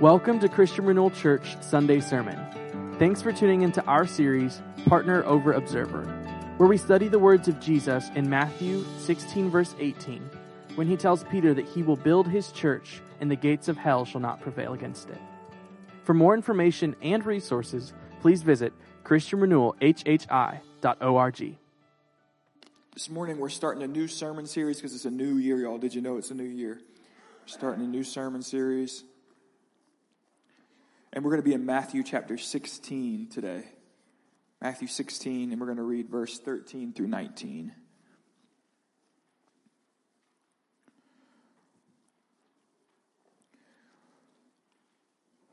Welcome to Christian Renewal Church Sunday Sermon. Thanks for tuning into our series, Partner Over Observer, where we study the words of Jesus in Matthew 16, verse 18, when he tells Peter that he will build his church and the gates of hell shall not prevail against it. For more information and resources, please visit ChristianRenewalHHI.org. This morning we're starting a new sermon series because it's a new year, y'all. Did you know it's a new year? We're starting a new sermon series. And we're going to be in Matthew chapter 16 today. Matthew 16, and we're going to read verse 13 through 19.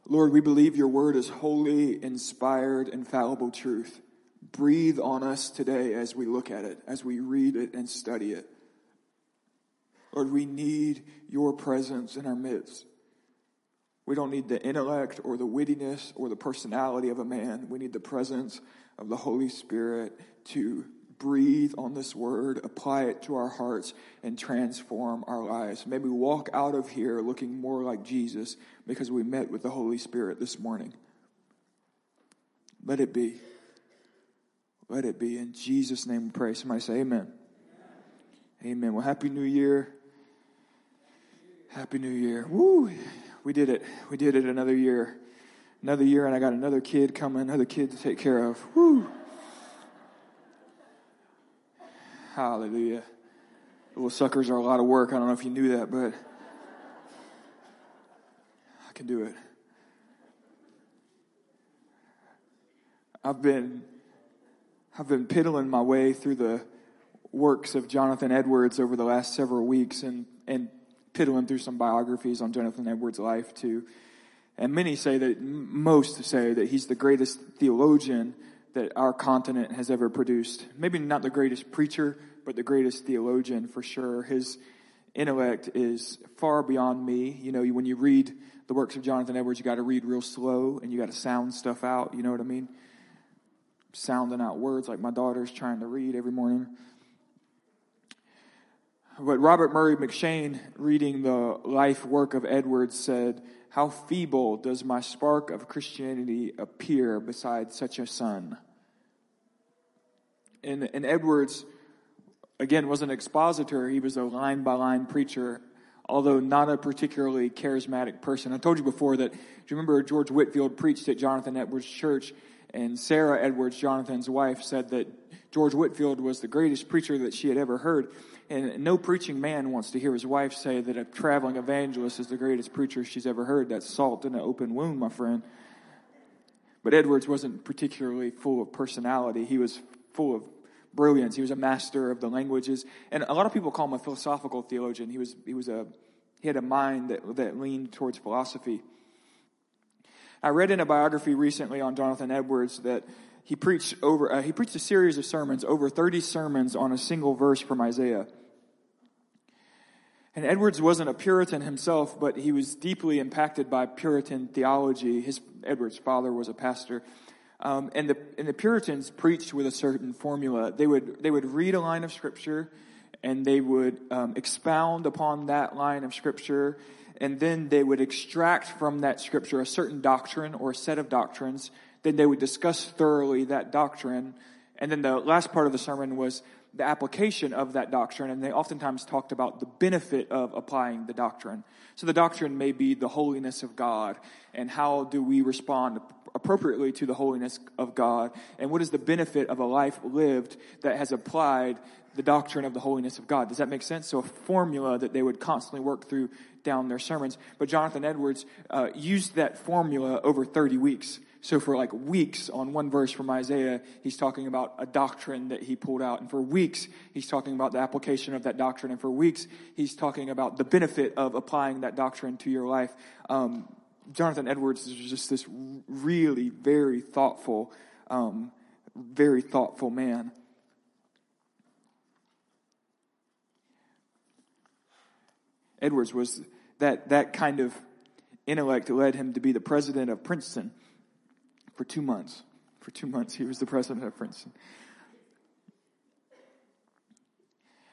Lord, we believe your word is holy, inspired, infallible truth. Breathe on us today as we look at it, as we read it and study it. Lord, we need your presence in our midst. We don't need the intellect or the wittiness or the personality of a man. We need the presence of the Holy Spirit to breathe on this word, apply it to our hearts, and transform our lives. Maybe walk out of here looking more like Jesus because we met with the Holy Spirit this morning. Let it be. Let it be. In Jesus' name we pray. Somebody say amen. Amen. Well, Happy New Year. Happy New Year. Woo! We did it. We did it another year. Another year, and I got another kid coming, another kid to take care of. Woo! Hallelujah. Little suckers are a lot of work. I don't know if you knew that, but I can do it. I've been I've been piddling my way through the works of Jonathan Edwards over the last several weeks and and piddling through some biographies on Jonathan Edwards' life too. And many say that, most say that he's the greatest theologian that our continent has ever produced. Maybe not the greatest preacher, but the greatest theologian for sure. His intellect is far beyond me. You know, when you read the works of Jonathan Edwards, you got to read real slow and you got to sound stuff out. You know what I mean? Sounding out words like my daughter's trying to read every morning. But Robert Murray M'Cheyne, reading the life work of Edwards, said, How feeble does my spark of Christianity appear beside such a sun? And, and Edwards, again, was an expositor. He was a line by line preacher, although not a particularly charismatic person. I told you before that, do you remember George Whitefield preached at Jonathan Edwards' church? And Sarah Edwards, Jonathan's wife, said that George Whitefield was the greatest preacher that she had ever heard. And no preaching man wants to hear his wife say that a traveling evangelist is the greatest preacher she's ever heard. That's salt in an open wound, my friend. But Edwards wasn't particularly full of personality. He was full of brilliance. He was a master of the languages. And a lot of people call him a philosophical theologian. He was, he was a, he had a mind that, that leaned towards philosophy. I read in a biography recently on Jonathan Edwards that he preached over, uh, he preached a series of sermons, over 30 sermons on a single verse from Isaiah. And Edwards wasn't a Puritan himself, but he was deeply impacted by Puritan theology. His, Edwards' father was a pastor. Um, and the, and the Puritans preached with a certain formula. They would, they would read a line of scripture and they would um, expound upon that line of scripture and then they would extract from that scripture a certain doctrine or a set of doctrines then they would discuss thoroughly that doctrine. And then the last part of the sermon was the application of that doctrine. And they oftentimes talked about the benefit of applying the doctrine. So the doctrine may be the holiness of God and how do we respond appropriately to the holiness of God and what is the benefit of a life lived that has applied the doctrine of the holiness of God. Does that make sense? So a formula that they would constantly work through down their sermons. But Jonathan Edwards uh, used that formula over 30 weeks. So for like weeks on one verse from Isaiah, he's talking about a doctrine that he pulled out. And for weeks, he's talking about the application of that doctrine. And for weeks, he's talking about the benefit of applying that doctrine to your life. Um, Jonathan Edwards is just this really very thoughtful, um, very thoughtful man. Edwards was that, that kind of intellect led him to be the president of Princeton for two months. For two months, he was the president of Princeton.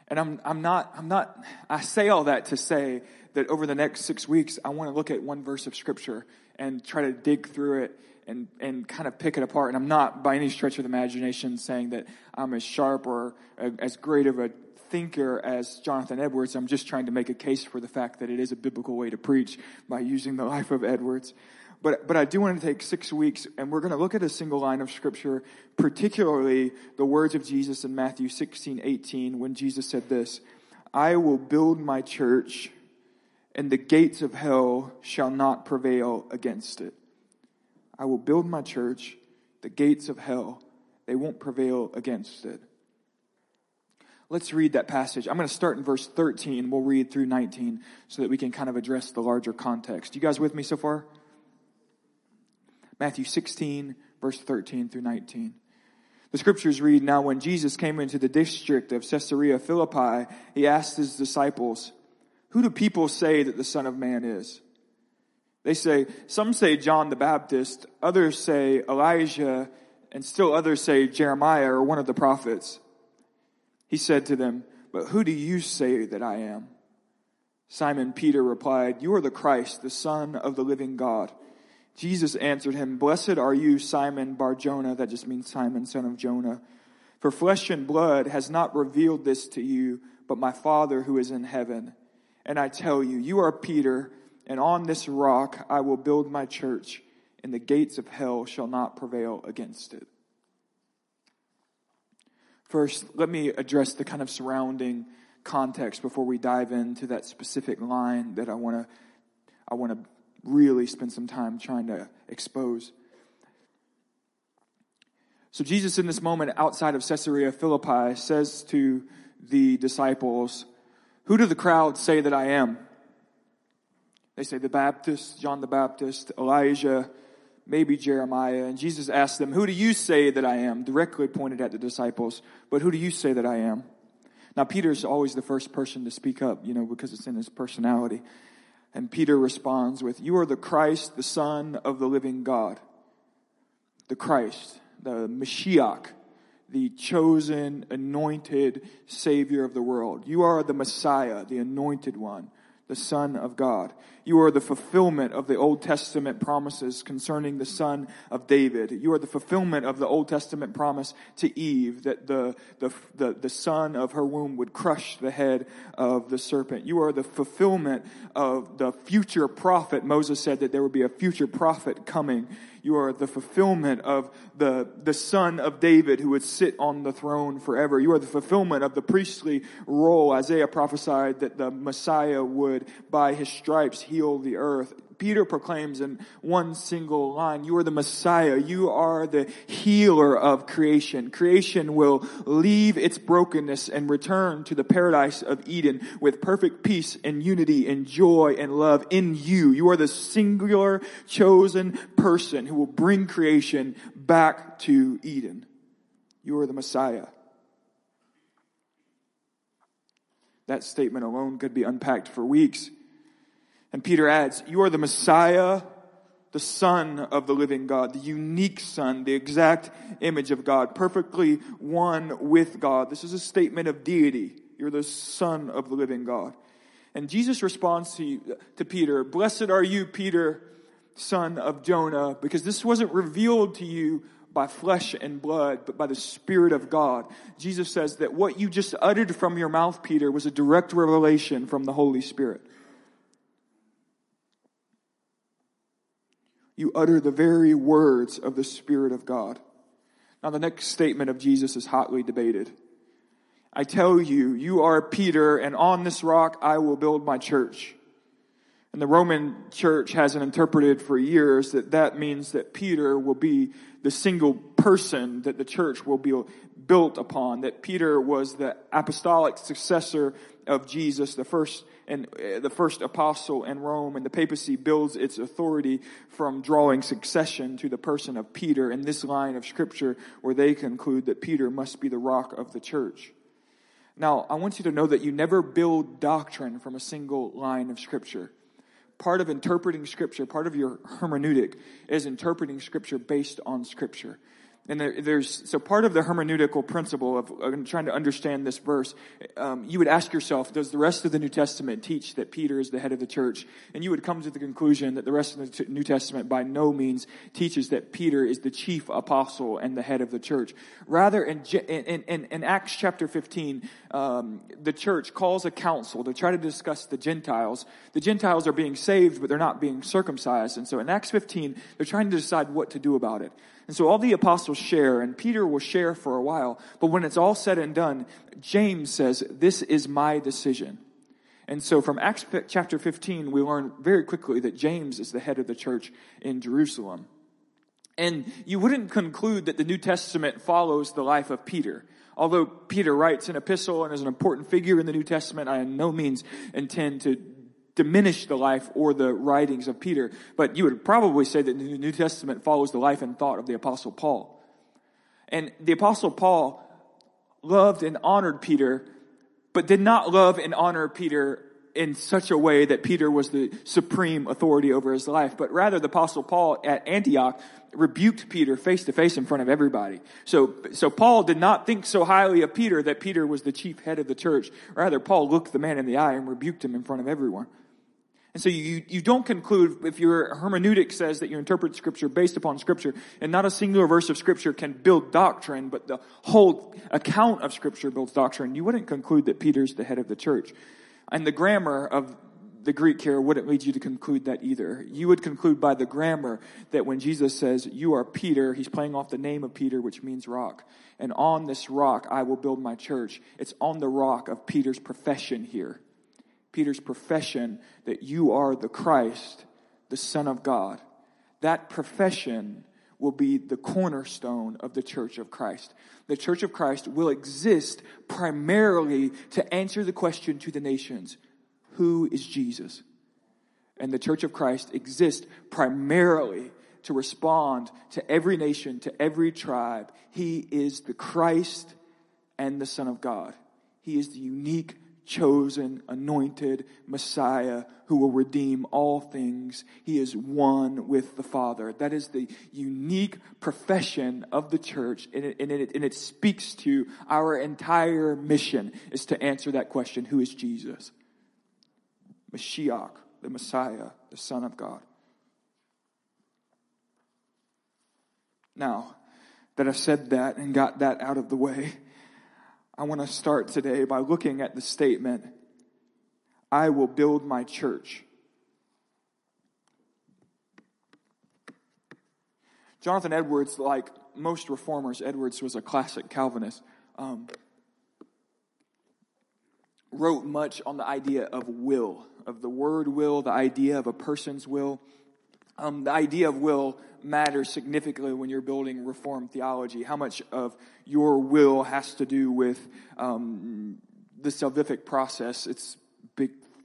And I'm, I'm not, I'm not, I say all that to say that over the next six weeks, I want to look at one verse of scripture and try to dig through it and, and kind of pick it apart. And I'm not by any stretch of the imagination saying that I'm as sharp or as great of a thinker as Jonathan Edwards. I'm just trying to make a case for the fact that it is a biblical way to preach by using the life of Edwards. But, but I do want to take six weeks and we're going to look at a single line of scripture, particularly the words of Jesus in Matthew 16, 18, when Jesus said this, I will build my church and the gates of hell shall not prevail against it. I will build my church, the gates of hell, they won't prevail against it. Let's read that passage. I'm going to start in verse 13. We'll read through 19 so that we can kind of address the larger context. You guys with me so far? Matthew 16, verse 13 through 19. The scriptures read, Now when Jesus came into the district of Caesarea Philippi, he asked his disciples, Who do people say that the Son of Man is? They say, some say John the Baptist, others say Elijah, and still others say Jeremiah or one of the prophets. He said to them, But who do you say that I am? Simon Peter replied, You are the Christ, the Son of the living God. Jesus answered him, Blessed are you, Simon Barjona, that just means Simon, son of Jonah. For flesh and blood has not revealed this to you, but my Father who is in heaven. And I tell you, you are Peter, and on this rock I will build my church, and the gates of hell shall not prevail against it. First, let me address the kind of surrounding context before we dive into that specific line that I want to I want to really spend some time trying to expose. So, Jesus, in this moment outside of Caesarea Philippi, says to the disciples, Who do the crowd say that I am? They say the Baptist, John the Baptist, Elijah, maybe Jeremiah. And Jesus asks them, Who do you say that I am? Directly pointed at the disciples, but who do you say that I am? Now, Peter's always the first person to speak up, you know, because it's in his personality. And Peter responds with, You are the Christ, the Son of the living God. The Christ, the Mashiach, the chosen, anointed Savior of the world. You are the Messiah, the anointed one the Son of God. You are the fulfillment of the Old Testament promises concerning the Son of David. You are the fulfillment of the Old Testament promise to Eve that the, the, the, the son of her womb would crush the head of the serpent. You are the fulfillment of the future prophet. Moses said that there would be a future prophet coming you are the fulfillment of the, the son of David who would sit on the throne forever. You are the fulfillment of the priestly role. Isaiah prophesied that the Messiah would, by his stripes, heal the earth. Peter proclaims in one single line, you are the Messiah. You are the healer of creation. Creation will leave its brokenness and return to the paradise of Eden with perfect peace and unity and joy and love in you. You are the singular chosen person who will bring creation back to Eden. You are the Messiah. That statement alone could be unpacked for weeks. And Peter adds, You are the Messiah, the Son of the living God, the unique Son, the exact image of God, perfectly one with God. This is a statement of deity. You're the Son of the living God. And Jesus responds to, to Peter, Blessed are you, Peter, son of Jonah, because this wasn't revealed to you by flesh and blood, but by the Spirit of God. Jesus says that what you just uttered from your mouth, Peter, was a direct revelation from the Holy Spirit. You utter the very words of the Spirit of God. Now, the next statement of Jesus is hotly debated. I tell you, you are Peter, and on this rock I will build my church. And the Roman church hasn't interpreted for years that that means that Peter will be the single person that the church will be built upon, that Peter was the apostolic successor of Jesus, the first and uh, the first apostle in Rome and the papacy builds its authority from drawing succession to the person of Peter in this line of scripture where they conclude that Peter must be the rock of the church. Now, I want you to know that you never build doctrine from a single line of scripture. Part of interpreting scripture, part of your hermeneutic is interpreting scripture based on scripture. And there, there's, so part of the hermeneutical principle of, of trying to understand this verse, um, you would ask yourself, does the rest of the New Testament teach that Peter is the head of the church? And you would come to the conclusion that the rest of the New Testament by no means teaches that Peter is the chief apostle and the head of the church. Rather, in, in, in, in Acts chapter 15, um, the church calls a council to try to discuss the Gentiles. The Gentiles are being saved, but they're not being circumcised. And so in Acts 15, they're trying to decide what to do about it. And so all the apostles share, and Peter will share for a while, but when it's all said and done, James says, This is my decision. And so from Acts chapter 15, we learn very quickly that James is the head of the church in Jerusalem. And you wouldn't conclude that the New Testament follows the life of Peter. Although Peter writes an epistle and is an important figure in the New Testament, I in no means intend to diminish the life or the writings of Peter, but you would probably say that the New Testament follows the life and thought of the Apostle Paul. And the Apostle Paul loved and honored Peter, but did not love and honor Peter in such a way that Peter was the supreme authority over his life, but rather the apostle Paul at Antioch rebuked Peter face to face in front of everybody. So, so Paul did not think so highly of Peter that Peter was the chief head of the church. Rather, Paul looked the man in the eye and rebuked him in front of everyone. And so you, you don't conclude, if your hermeneutic says that you interpret scripture based upon scripture, and not a singular verse of scripture can build doctrine, but the whole account of scripture builds doctrine, you wouldn't conclude that Peter's the head of the church. And the grammar of the Greek here wouldn't lead you to conclude that either. You would conclude by the grammar that when Jesus says, you are Peter, he's playing off the name of Peter, which means rock. And on this rock I will build my church. It's on the rock of Peter's profession here. Peter's profession that you are the Christ, the Son of God. That profession will be the cornerstone of the church of Christ. The church of Christ will exist primarily to answer the question to the nations Who is Jesus? And the church of Christ exists primarily to respond to every nation, to every tribe. He is the Christ and the Son of God. He is the unique chosen, anointed Messiah who will redeem all things. He is one with the Father. That is the unique profession of the church, and it, and it, and it speaks to our entire mission is to answer that question, who is Jesus? Mashiach, the Messiah, the Son of God. Now, that I've said that and got that out of the way, I want to start today by looking at the statement, I will build my church. Jonathan Edwards, like most reformers, Edwards was a classic Calvinist, um, wrote much on the idea of will, of the word will, the idea of a person's will. Um, the idea of will matters significantly when you're building Reformed theology. How much of your will has to do with um, the salvific process? It's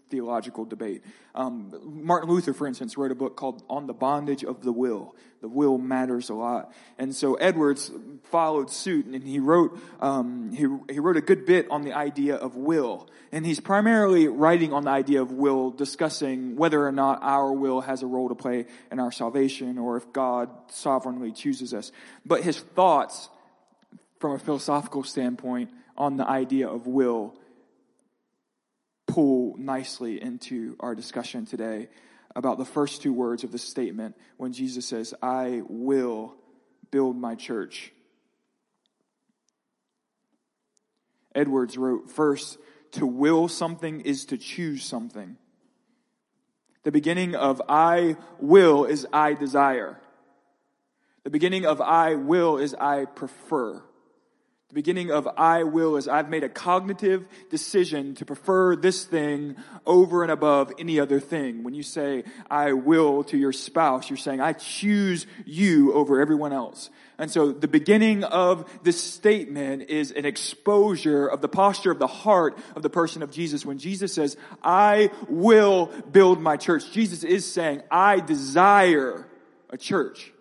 theological debate. Um, Martin Luther, for instance, wrote a book called On the Bondage of the Will. The will matters a lot. And so Edwards followed suit and he wrote, um, he, he wrote a good bit on the idea of will. And he's primarily writing on the idea of will, discussing whether or not our will has a role to play in our salvation or if God sovereignly chooses us. But his thoughts from a philosophical standpoint on the idea of will pull nicely into our discussion today about the first two words of the statement when Jesus says, I will build my church. Edwards wrote, first, to will something is to choose something. The beginning of I will is I desire. The beginning of I will is I prefer. The beginning of I will is I've made a cognitive decision to prefer this thing over and above any other thing. When you say I will to your spouse, you're saying I choose you over everyone else. And so the beginning of this statement is an exposure of the posture of the heart of the person of Jesus. When Jesus says, I will build my church, Jesus is saying, I desire a church.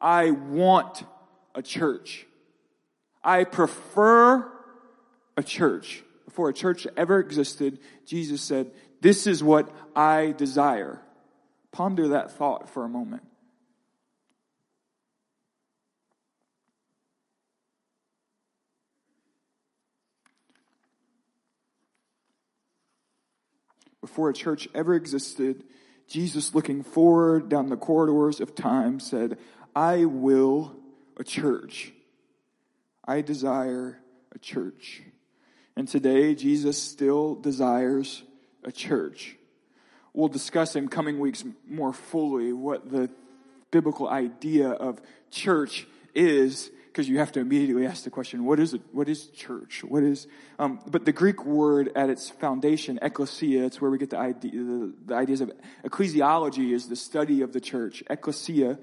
I want a church. I prefer a church. Before a church ever existed, Jesus said, This is what I desire. Ponder that thought for a moment. Before a church ever existed, Jesus, looking forward down the corridors of time, said, I will a church I desire a church. And today, Jesus still desires a church. We'll discuss in coming weeks more fully what the biblical idea of church is because you have to immediately ask the question, what is it? What is church? What is, um, but the Greek word at its foundation, ecclesia, it's where we get the idea, the, the ideas of ecclesiology is the study of the church. Ecclesia,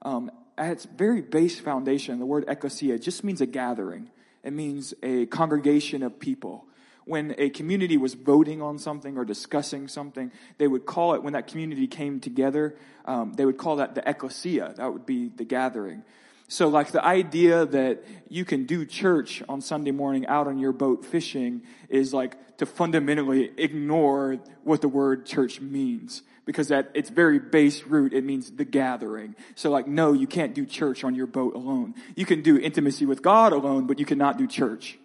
um, at its very base foundation, the word ecclesia just means a gathering. It means a congregation of people when a community was voting on something or discussing something, they would call it, when that community came together, um, they would call that the ecclesia. That would be the gathering. So like the idea that you can do church on Sunday morning out on your boat fishing is like to fundamentally ignore what the word church means. Because at its very base root, it means the gathering. So like, no, you can't do church on your boat alone. You can do intimacy with God alone, but you cannot do church.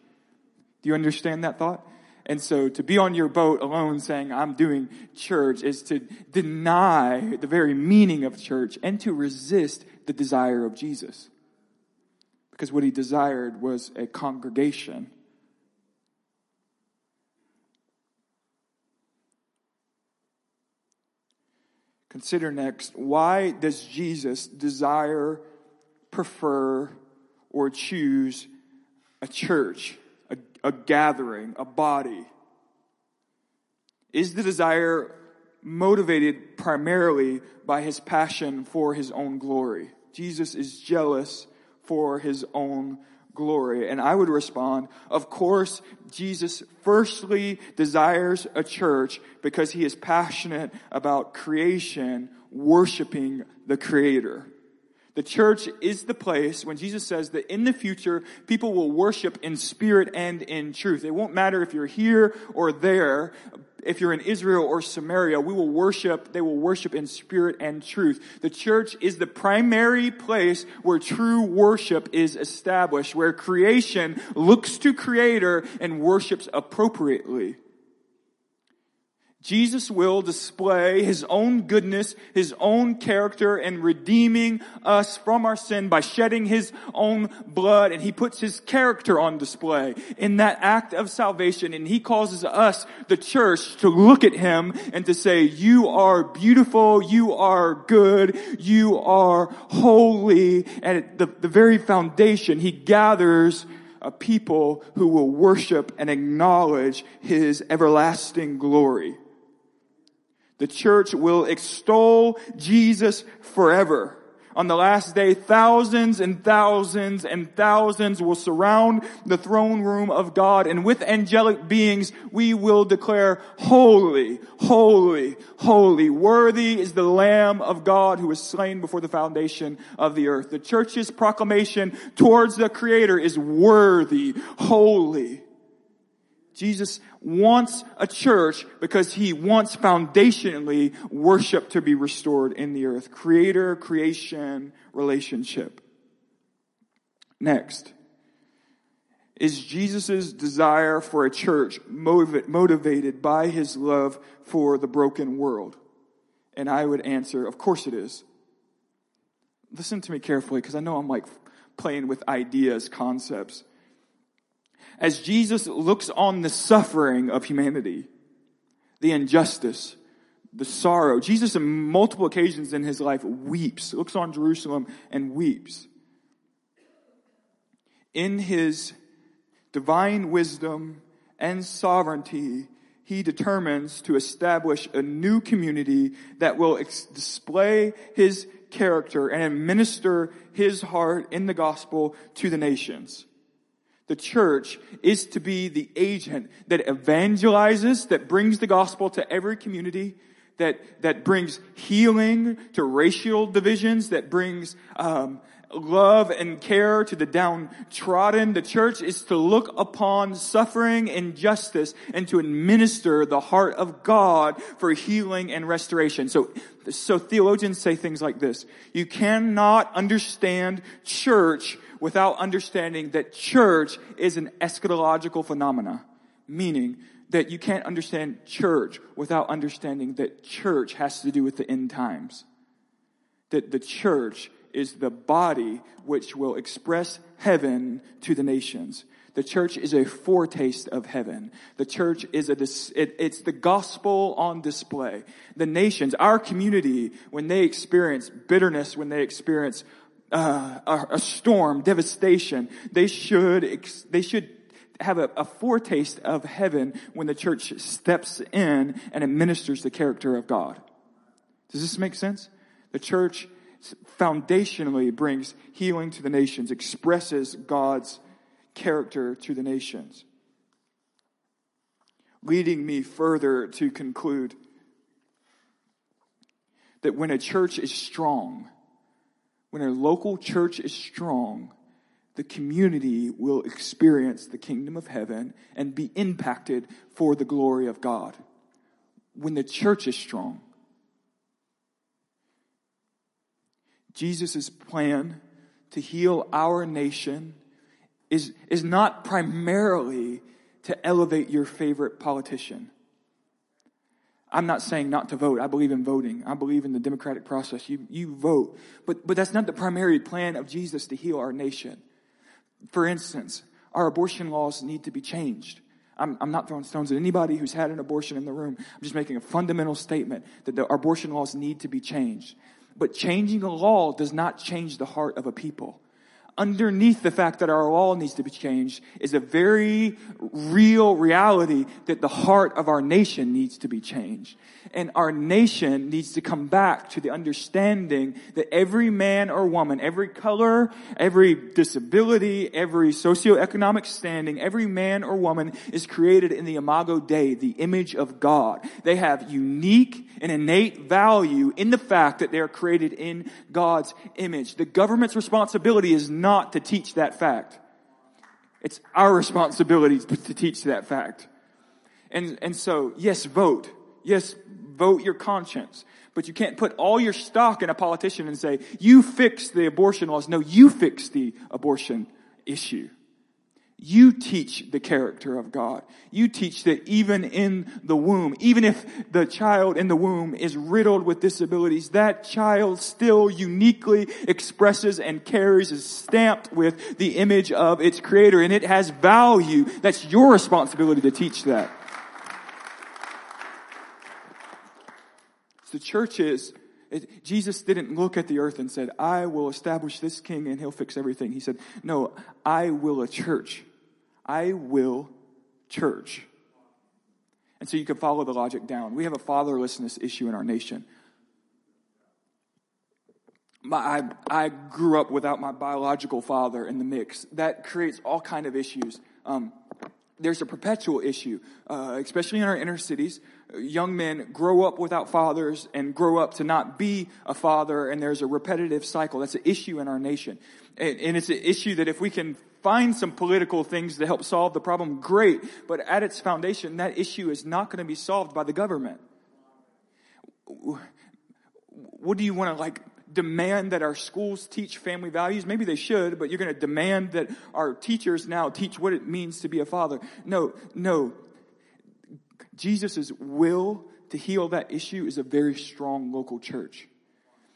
Do you understand that thought? And so to be on your boat alone saying, I'm doing church is to deny the very meaning of church and to resist the desire of Jesus. Because what he desired was a congregation. Consider next, why does Jesus desire, prefer, or choose a church? a gathering, a body? Is the desire motivated primarily by his passion for his own glory? Jesus is jealous for his own glory. And I would respond, of course, Jesus firstly desires a church because he is passionate about creation, worshiping the creator. The church is the place when Jesus says that in the future, people will worship in spirit and in truth. It won't matter if you're here or there. If you're in Israel or Samaria, we will worship, they will worship in spirit and truth. The church is the primary place where true worship is established, where creation looks to creator and worships appropriately. Jesus will display his own goodness, his own character in redeeming us from our sin by shedding his own blood. And he puts his character on display in that act of salvation. And he causes us, the church, to look at him and to say, you are beautiful, you are good, you are holy. And at the, the very foundation he gathers a people who will worship and acknowledge his everlasting glory. The church will extol Jesus forever. On the last day, thousands and thousands and thousands will surround the throne room of God and with angelic beings we will declare, holy, holy, holy. Worthy is the Lamb of God who was slain before the foundation of the earth. The church's proclamation towards the Creator is worthy, holy. Jesus wants a church because he wants foundationally worship to be restored in the earth. Creator, creation, relationship. Next. Is Jesus' desire for a church motivated by his love for the broken world? And I would answer, of course it is. Listen to me carefully because I know I'm like playing with ideas, concepts as Jesus looks on the suffering of humanity, the injustice, the sorrow. Jesus, on multiple occasions in his life, weeps, looks on Jerusalem and weeps. In his divine wisdom and sovereignty, he determines to establish a new community that will ex- display his character and administer his heart in the gospel to the nations. The church is to be the agent that evangelizes, that brings the gospel to every community, that, that brings healing to racial divisions, that brings, um, love and care to the downtrodden. The church is to look upon suffering and justice and to administer the heart of God for healing and restoration. So, so theologians say things like this. You cannot understand church without understanding that church is an eschatological phenomena. Meaning, that you can't understand church without understanding that church has to do with the end times. That the church is the body which will express heaven to the nations. The church is a foretaste of heaven. The church is a, it, it's the gospel on display. The nations, our community, when they experience bitterness, when they experience uh, a, a, storm, devastation, they should, they should have a, a foretaste of heaven when the church steps in and administers the character of God. Does this make sense? The church foundationally brings healing to the nations, expresses God's character to the nations. Leading me further to conclude that when a church is strong, when a local church is strong, the community will experience the kingdom of heaven and be impacted for the glory of God. When the church is strong, Jesus' plan to heal our nation is, is not primarily to elevate your favorite politician. I'm not saying not to vote. I believe in voting. I believe in the democratic process. You, you vote. But, but that's not the primary plan of Jesus to heal our nation. For instance, our abortion laws need to be changed. I'm, I'm, not throwing stones at anybody who's had an abortion in the room. I'm just making a fundamental statement that the abortion laws need to be changed. But changing a law does not change the heart of a people underneath the fact that our law needs to be changed is a very real reality that the heart of our nation needs to be changed. And our nation needs to come back to the understanding that every man or woman, every color, every disability, every socioeconomic standing, every man or woman is created in the imago Dei, the image of God. They have unique and innate value in the fact that they are created in God's image. The government's responsibility is to teach that fact. It's our responsibility to teach that fact. And, and so, yes, vote. Yes, vote your conscience. But you can't put all your stock in a politician and say, you fix the abortion laws. No, you fix the abortion issue. You teach the character of God. You teach that even in the womb, even if the child in the womb is riddled with disabilities, that child still uniquely expresses and carries, is stamped with the image of its creator and it has value. That's your responsibility to teach that. The church is it, Jesus didn't look at the earth and said, I will establish this king and he'll fix everything. He said, no, I will a church. I will church. And so you can follow the logic down. We have a fatherlessness issue in our nation. My, I, I grew up without my biological father in the mix. That creates all kind of issues. Um, there's a perpetual issue, uh, especially in our inner cities. Young men grow up without fathers and grow up to not be a father, and there's a repetitive cycle. That's an issue in our nation. And, it's an issue that if we can find some political things to help solve the problem, great. But at its foundation, that issue is not going to be solved by the government. What do you want to like demand that our schools teach family values. Maybe they should, but you're going to demand that our teachers now teach what it means to be a father. No, no. Jesus' will to heal that issue is a very strong local church.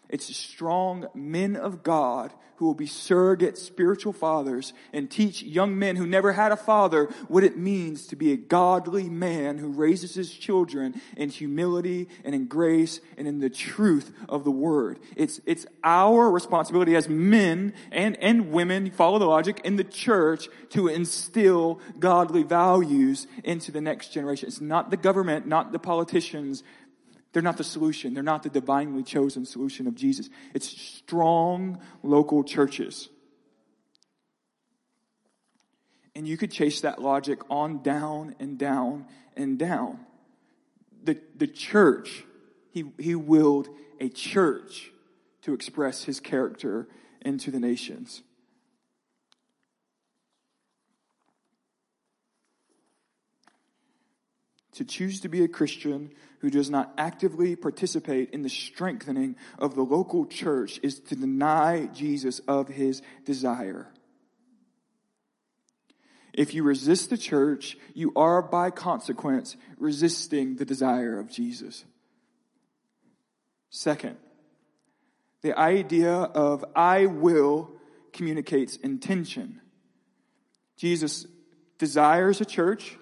It's strong men of God who will be surrogate spiritual fathers and teach young men who never had a father what it means to be a godly man who raises his children in humility and in grace and in the truth of the word. It's, it's our responsibility as men and, and women, follow the logic, in the church to instill godly values into the next generation. It's not the government, not the politicians, they're not the solution. They're not the divinely chosen solution of Jesus. It's strong local churches. And you could chase that logic on down and down and down. The, the church, he, he willed a church to express his character into the nations. To choose to be a Christian who does not actively participate in the strengthening of the local church is to deny Jesus of his desire. If you resist the church, you are by consequence resisting the desire of Jesus. Second, the idea of I will communicates intention. Jesus desires a church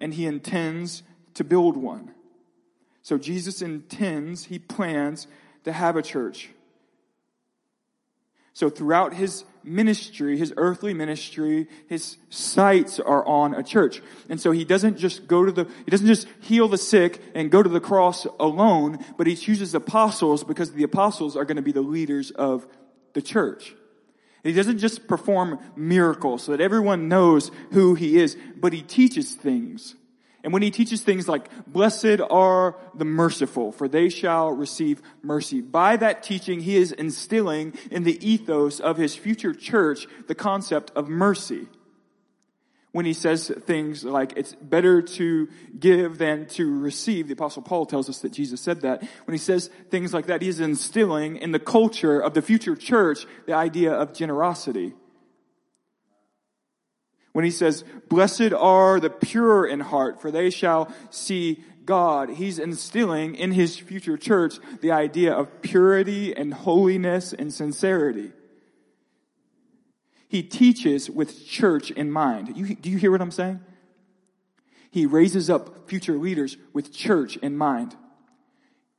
and he intends to build one. So Jesus intends, he plans to have a church. So throughout his ministry, his earthly ministry, his sights are on a church. And so he doesn't just go to the, he doesn't just heal the sick and go to the cross alone, but he chooses apostles because the apostles are going to be the leaders of the church. He doesn't just perform miracles so that everyone knows who he is, but he teaches things. And when he teaches things like, blessed are the merciful, for they shall receive mercy. By that teaching, he is instilling in the ethos of his future church the concept of mercy. When he says things like, it's better to give than to receive, the apostle Paul tells us that Jesus said that. When he says things like that, he is instilling in the culture of the future church the idea of generosity. When he says, blessed are the pure in heart, for they shall see God, he's instilling in his future church the idea of purity and holiness and sincerity. He teaches with church in mind. You, do you hear what I'm saying? He raises up future leaders with church in mind.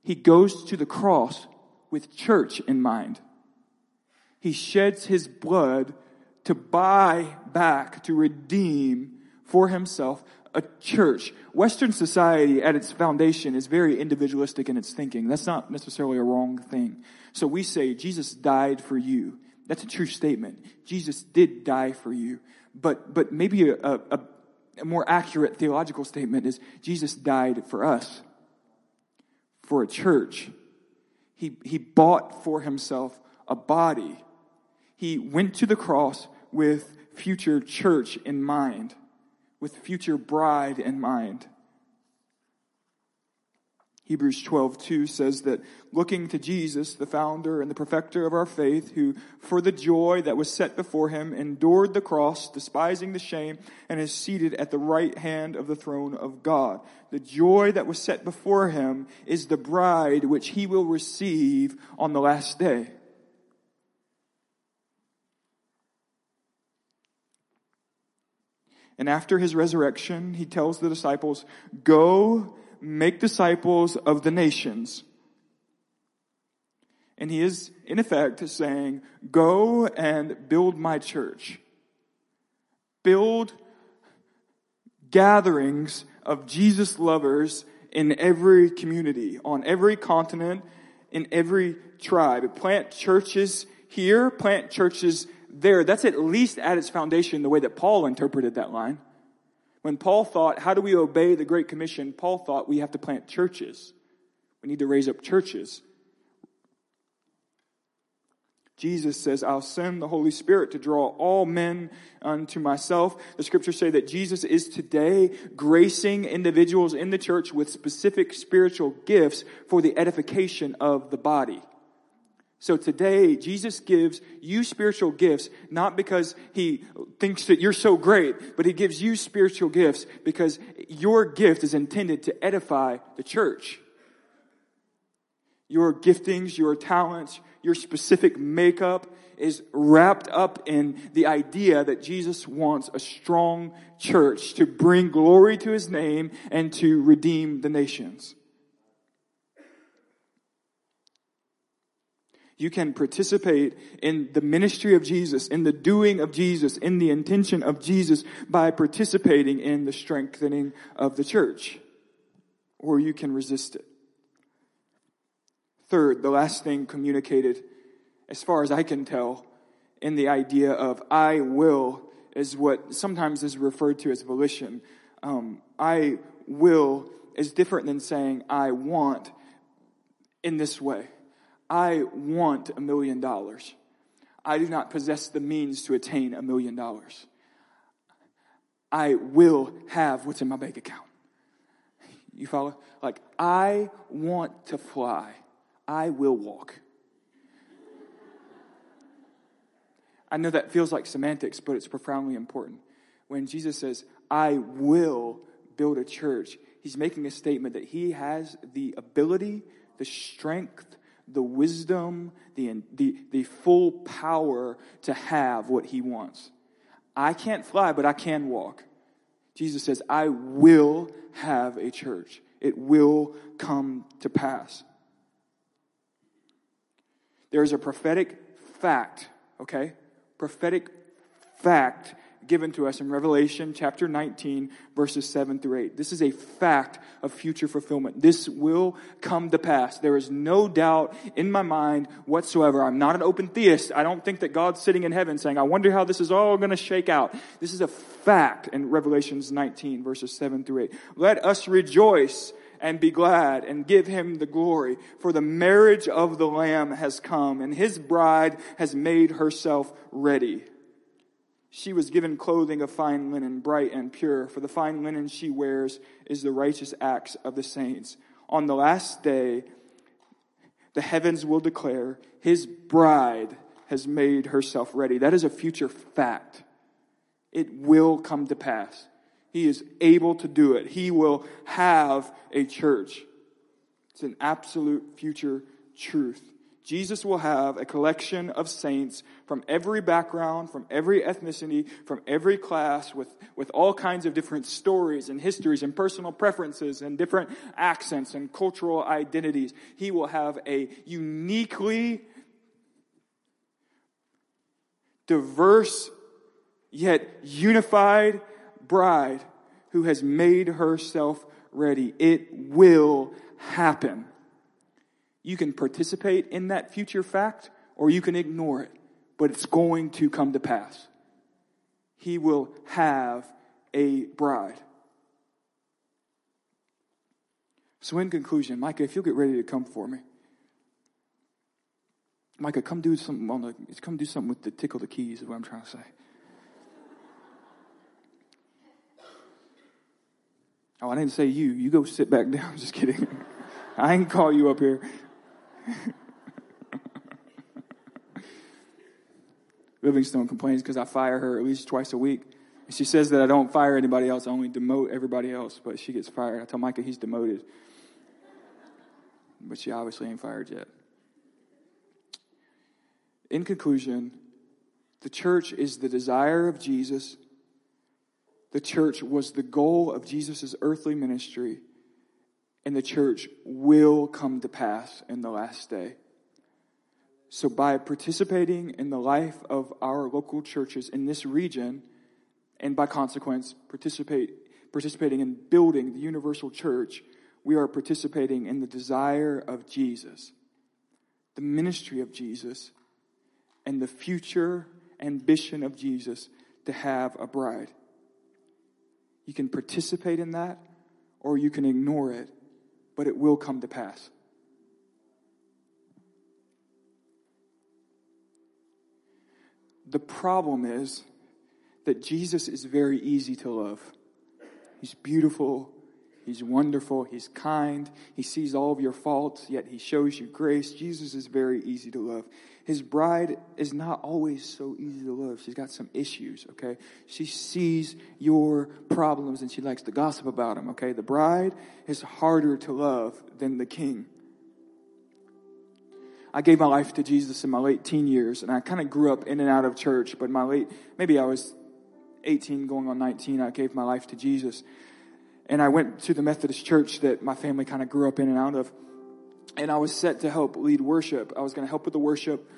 He goes to the cross with church in mind. He sheds his blood to buy back, to redeem for himself a church. Western society at its foundation is very individualistic in its thinking. That's not necessarily a wrong thing. So we say, Jesus died for you. That's a true statement. Jesus did die for you. But, but maybe a, a, a more accurate theological statement is Jesus died for us, for a church. He, he bought for himself a body. He went to the cross with future church in mind, with future bride in mind. Hebrews 12, 2 says that looking to Jesus, the founder and the perfecter of our faith, who for the joy that was set before him endured the cross, despising the shame, and is seated at the right hand of the throne of God. The joy that was set before him is the bride which he will receive on the last day. And after his resurrection, he tells the disciples, go make disciples of the nations. And he is, in effect, saying, go and build my church. Build gatherings of Jesus lovers in every community, on every continent, in every tribe. Plant churches here, plant churches there, that's at least at its foundation the way that Paul interpreted that line. When Paul thought, how do we obey the Great Commission? Paul thought we have to plant churches. We need to raise up churches. Jesus says, I'll send the Holy Spirit to draw all men unto myself. The scriptures say that Jesus is today gracing individuals in the church with specific spiritual gifts for the edification of the body. So today, Jesus gives you spiritual gifts, not because he thinks that you're so great, but he gives you spiritual gifts because your gift is intended to edify the church. Your giftings, your talents, your specific makeup is wrapped up in the idea that Jesus wants a strong church to bring glory to his name and to redeem the nations. You can participate in the ministry of Jesus, in the doing of Jesus, in the intention of Jesus by participating in the strengthening of the church. Or you can resist it. Third, the last thing communicated, as far as I can tell, in the idea of I will is what sometimes is referred to as volition. Um, I will is different than saying I want in this way. I want a million dollars. I do not possess the means to attain a million dollars. I will have what's in my bank account. You follow? Like, I want to fly. I will walk. I know that feels like semantics, but it's profoundly important. When Jesus says, I will build a church, he's making a statement that he has the ability, the strength, the wisdom, the, the, the full power to have what he wants. I can't fly, but I can walk. Jesus says, I will have a church. It will come to pass. There is a prophetic fact, okay? Prophetic fact given to us in Revelation chapter 19, verses 7 through 8. This is a fact of future fulfillment. This will come to pass. There is no doubt in my mind whatsoever. I'm not an open theist. I don't think that God's sitting in heaven saying, I wonder how this is all going to shake out. This is a fact in Revelations 19, verses 7 through 8. Let us rejoice and be glad and give him the glory. For the marriage of the Lamb has come and his bride has made herself ready. She was given clothing of fine linen, bright and pure, for the fine linen she wears is the righteous acts of the saints. On the last day, the heavens will declare, His bride has made herself ready. That is a future fact. It will come to pass. He is able to do it. He will have a church. It's an absolute future truth. Jesus will have a collection of saints from every background, from every ethnicity, from every class, with, with all kinds of different stories and histories and personal preferences and different accents and cultural identities. He will have a uniquely diverse yet unified bride who has made herself ready. It will happen. You can participate in that future fact or you can ignore it, but it's going to come to pass. He will have a bride. So, in conclusion, Micah, if you'll get ready to come for me. Micah, come do something on the, come do something with the tickle the keys is what I'm trying to say. Oh, I didn't say you. You go sit back down. I'm Just kidding. I ain't call you up here. Livingstone complains because I fire her at least twice a week. She says that I don't fire anybody else, I only demote everybody else, but she gets fired. I tell Micah he's demoted. But she obviously ain't fired yet. In conclusion, the church is the desire of Jesus. The church was the goal of Jesus' earthly ministry and the church will come to pass in the last day. So, by participating in the life of our local churches in this region, and by consequence, participate, participating in building the universal church, we are participating in the desire of Jesus, the ministry of Jesus, and the future ambition of Jesus to have a bride. You can participate in that, or you can ignore it but it will come to pass. The problem is that Jesus is very easy to love. He's beautiful. He's wonderful. He's kind. He sees all of your faults, yet he shows you grace. Jesus is very easy to love. His bride is not always so easy to love. She's got some issues, okay? She sees your problems and she likes to gossip about them, okay? The bride is harder to love than the king. I gave my life to Jesus in my late teen years, and I kind of grew up in and out of church, but my late, maybe I was 18 going on 19, I gave my life to Jesus. And I went to the Methodist church that my family kind of grew up in and out of and I was set to help lead worship. I was going to help with the worship,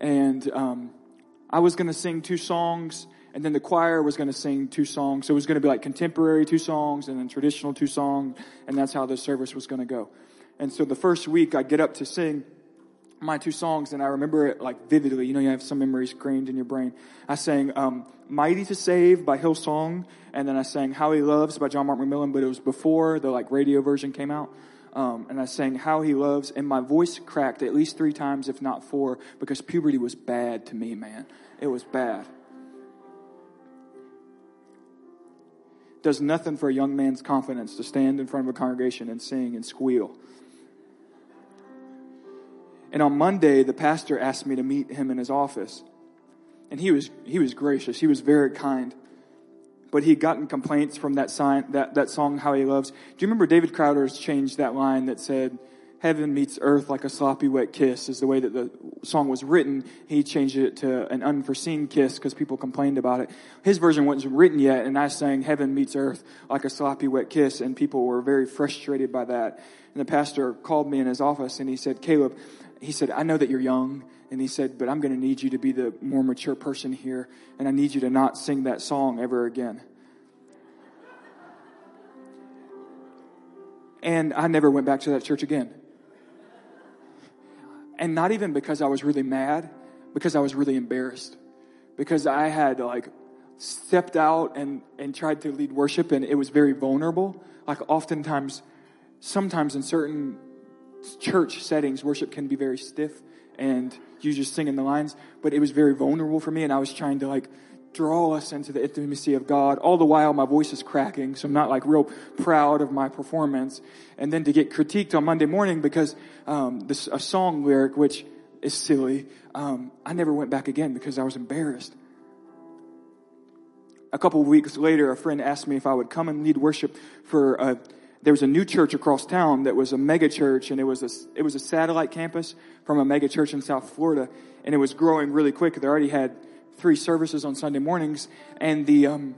and um, I was going to sing two songs, and then the choir was going to sing two songs. So it was going to be like contemporary two songs, and then traditional two songs, and that's how the service was going to go. And so the first week, I get up to sing my two songs, and I remember it like vividly. You know, you have some memories grained in your brain. I sang um, "Mighty to Save" by Hillsong, and then I sang "How He Loves" by John Mark McMillan, but it was before the like radio version came out um, and I sang How He Loves, and my voice cracked at least three times, if not four, because puberty was bad to me, man. It was bad. Does nothing for a young man's confidence to stand in front of a congregation and sing and squeal. And on Monday, the pastor asked me to meet him in his office. And he was, he was gracious. He was very kind. But he'd gotten complaints from that sign, that, that song, How He Loves. Do you remember David Crowder's changed that line that said, heaven meets earth like a sloppy wet kiss is the way that the song was written. He changed it to an unforeseen kiss because people complained about it. His version wasn't written yet and I sang heaven meets earth like a sloppy wet kiss and people were very frustrated by that. And the pastor called me in his office and he said, Caleb, he said, I know that you're young. And he said, but I'm going to need you to be the more mature person here and I need you to not sing that song ever again. And I never went back to that church again. And not even because I was really mad, because I was really embarrassed. Because I had like stepped out and, and tried to lead worship and it was very vulnerable. Like oftentimes, sometimes in certain church settings, worship can be very stiff and you just singing the lines, but it was very vulnerable for me and I was trying to like draw us into the intimacy of God. All the while my voice is cracking, so I'm not like real proud of my performance. And then to get critiqued on Monday morning because um, this a song lyric, which is silly, um, I never went back again because I was embarrassed. A couple of weeks later, a friend asked me if I would come and lead worship for a, there was a new church across town that was a mega church and it was a, it was a satellite campus from a mega church in South Florida and it was growing really quick. They already had three services on Sunday mornings, and the um,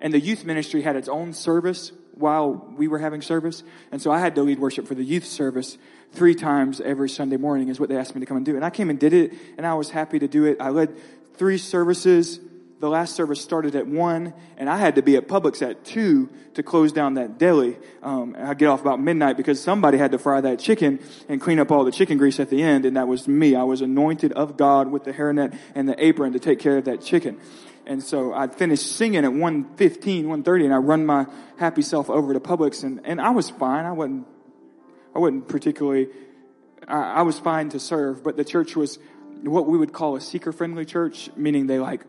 and the youth ministry had its own service while we were having service, and so I had to lead worship for the youth service three times every Sunday morning is what they asked me to come and do, and I came and did it, and I was happy to do it. I led three services the last service started at one, and I had to be at Publix at two to close down that deli. Um, I get off about midnight because somebody had to fry that chicken and clean up all the chicken grease at the end, and that was me. I was anointed of God with the hairnet and the apron to take care of that chicken. And so I finished singing at 1.15, 1.30, and I run my happy self over to Publix, and, and I was fine. I wasn't, I wasn't particularly, I, I was fine to serve, but the church was what we would call a seeker-friendly church, meaning they like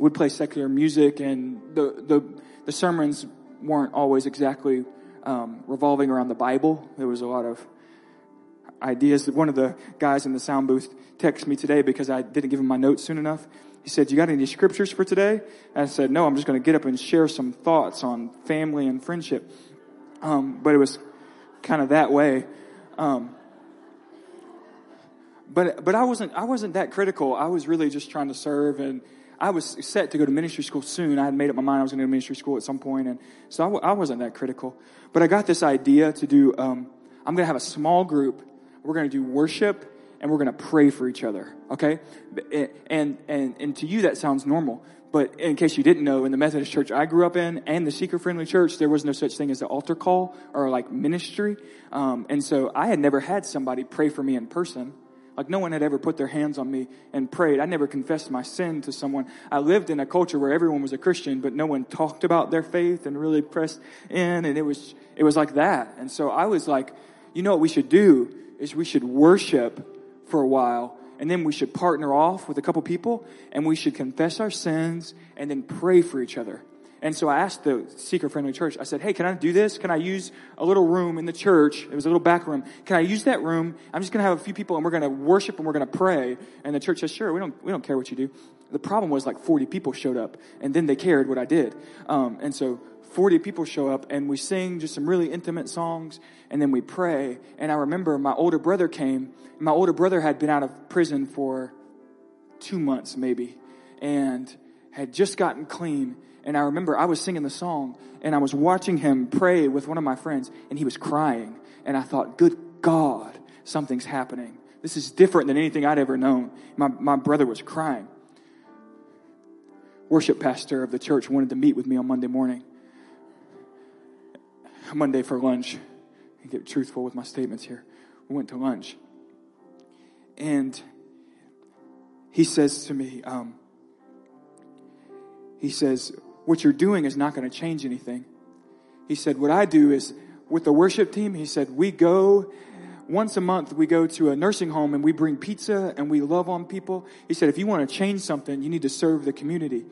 would play secular music, and the the, the sermons weren't always exactly um, revolving around the Bible. There was a lot of ideas. One of the guys in the sound booth texted me today because I didn't give him my notes soon enough. He said, "You got any scriptures for today?" And I said, "No, I'm just going to get up and share some thoughts on family and friendship." Um, but it was kind of that way. Um, but but I wasn't I wasn't that critical. I was really just trying to serve and I was set to go to ministry school soon. I had made up my mind I was going to go to ministry school at some point, and so I w- I wasn't that critical. But I got this idea to do. Um, I'm going to have a small group. We're going to do worship, and we're going to pray for each other. Okay, and and and to you that sounds normal. But in case you didn't know, in the Methodist church I grew up in and the seeker friendly church, there was no such thing as an altar call or like ministry. Um, and so I had never had somebody pray for me in person. Like no one had ever put their hands on me and prayed. I never confessed my sin to someone. I lived in a culture where everyone was a Christian, but no one talked about their faith and really pressed in. And it was, it was like that. And so I was like, you know what we should do is we should worship for a while and then we should partner off with a couple people and we should confess our sins and then pray for each other. And so I asked the seeker friendly church, I said, hey, can I do this? Can I use a little room in the church? It was a little back room. Can I use that room? I'm just going to have a few people and we're going to worship and we're going to pray. And the church says, sure, we don't, we don't care what you do. The problem was like 40 people showed up and then they cared what I did. Um, and so 40 people show up and we sing just some really intimate songs and then we pray. And I remember my older brother came. My older brother had been out of prison for two months maybe and had just gotten clean and I remember I was singing the song and I was watching him pray with one of my friends and he was crying. And I thought, good God, something's happening. This is different than anything I'd ever known. My, my brother was crying. Worship pastor of the church wanted to meet with me on Monday morning. Monday for lunch. I get truthful with my statements here. We went to lunch. And he says to me, um, he says, what you're doing is not going to change anything. He said, what I do is with the worship team, he said, we go once a month, we go to a nursing home and we bring pizza and we love on people. He said, if you want to change something, you need to serve the community.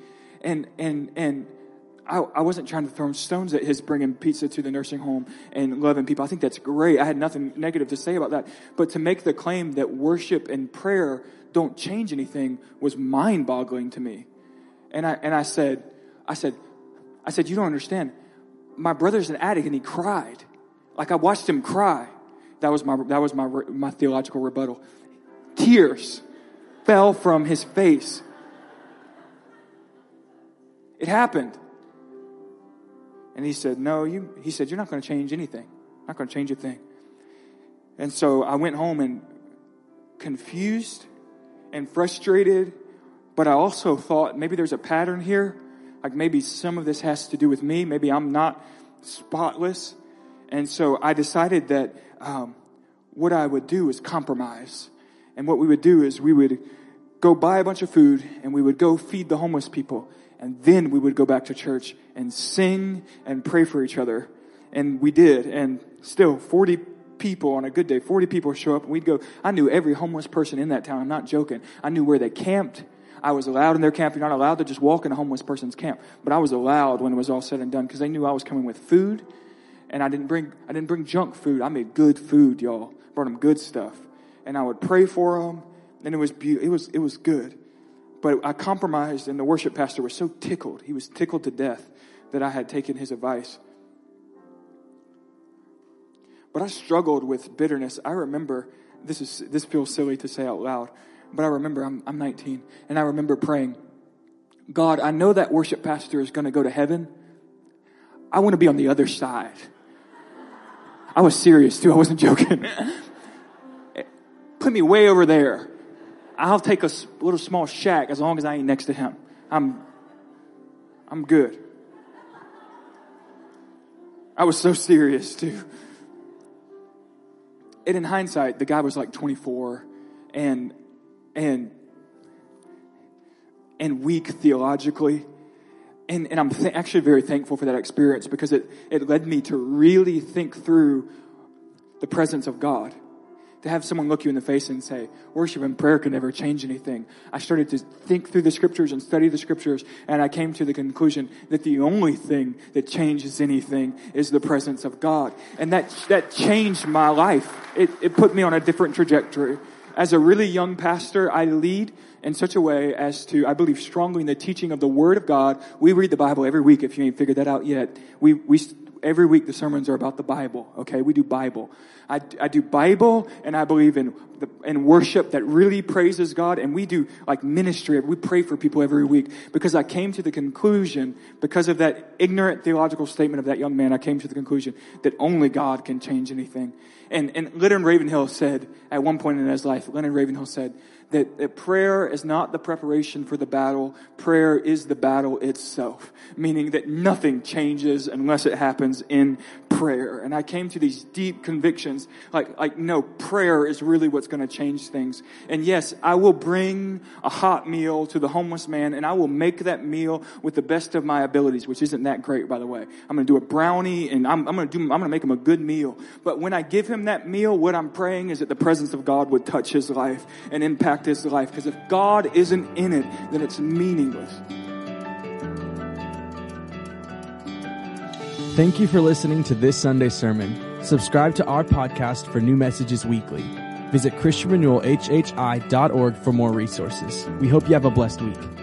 And, and, and I, I wasn't trying to throw stones at his bringing pizza to the nursing home and loving people. I think that's great. I had nothing negative to say about that. But to make the claim that worship and prayer don't change anything was mind boggling to me. And I, and I said, I said, I said, You don't understand. My brother's an addict and he cried. Like I watched him cry. That was my, that was my, my theological rebuttal. Tears fell from his face. It happened. And he said, No, you, he said, You're not going to change anything. Not going to change a thing. And so I went home and confused and frustrated, but I also thought maybe there's a pattern here. Like maybe some of this has to do with me. Maybe I'm not spotless. And so I decided that um, what I would do is compromise. And what we would do is we would go buy a bunch of food and we would go feed the homeless people. And then we would go back to church and sing and pray for each other. And we did. And still, 40 people on a good day, 40 people show up. And we'd go, I knew every homeless person in that town. I'm not joking. I knew where they camped. I was allowed in their camp. You're not allowed to just walk in a homeless person's camp. But I was allowed when it was all said and done because they knew I was coming with food. And I didn't bring, I didn't bring junk food. I made good food, y'all. Brought them good stuff. And I would pray for them. And it was, beautiful. it was, it was good. But I compromised and the worship pastor was so tickled. He was tickled to death that I had taken his advice. But I struggled with bitterness. I remember, this is, this feels silly to say out loud, but I remember I'm, I'm 19 and I remember praying, God, I know that worship pastor is going to go to heaven. I want to be on the other side. I was serious too. I wasn't joking. Put me way over there. I'll take a little small shack as long as I ain't next to him. I'm, I'm good. I was so serious too. And in hindsight, the guy was like 24 and, and, and weak theologically. And, and I'm th- actually very thankful for that experience because it, it led me to really think through the presence of God to have someone look you in the face and say, worship and prayer can never change anything. I started to think through the scriptures and study the scriptures, and I came to the conclusion that the only thing that changes anything is the presence of God. And that, that changed my life. It, it put me on a different trajectory. As a really young pastor, I lead in such a way as to, I believe strongly in the teaching of the Word of God. We read the Bible every week if you ain't figured that out yet. We, we, every week the sermons are about the Bible. Okay, we do Bible. I, I do Bible, and I believe in the, in worship that really praises God, and we do like ministry. We pray for people every week because I came to the conclusion because of that ignorant theological statement of that young man. I came to the conclusion that only God can change anything. And and Leonard Ravenhill said at one point in his life, Leonard Ravenhill said that, that prayer is not the preparation for the battle. Prayer is the battle itself. Meaning that nothing changes unless it happens in prayer. And I came to these deep convictions, like, like, no, prayer is really what's going to change things. And yes, I will bring a hot meal to the homeless man and I will make that meal with the best of my abilities, which isn't that great, by the way. I'm going to do a brownie and I'm, I'm going to do, I'm going to make him a good meal. But when I give him that meal, what I'm praying is that the presence of God would touch his life and impact impact his life. Because if God isn't in it, then it's meaningless. Thank you for listening to this Sunday sermon. Subscribe to our podcast for new messages weekly. Visit ChristianRenewalHHI.org for more resources. We hope you have a blessed week.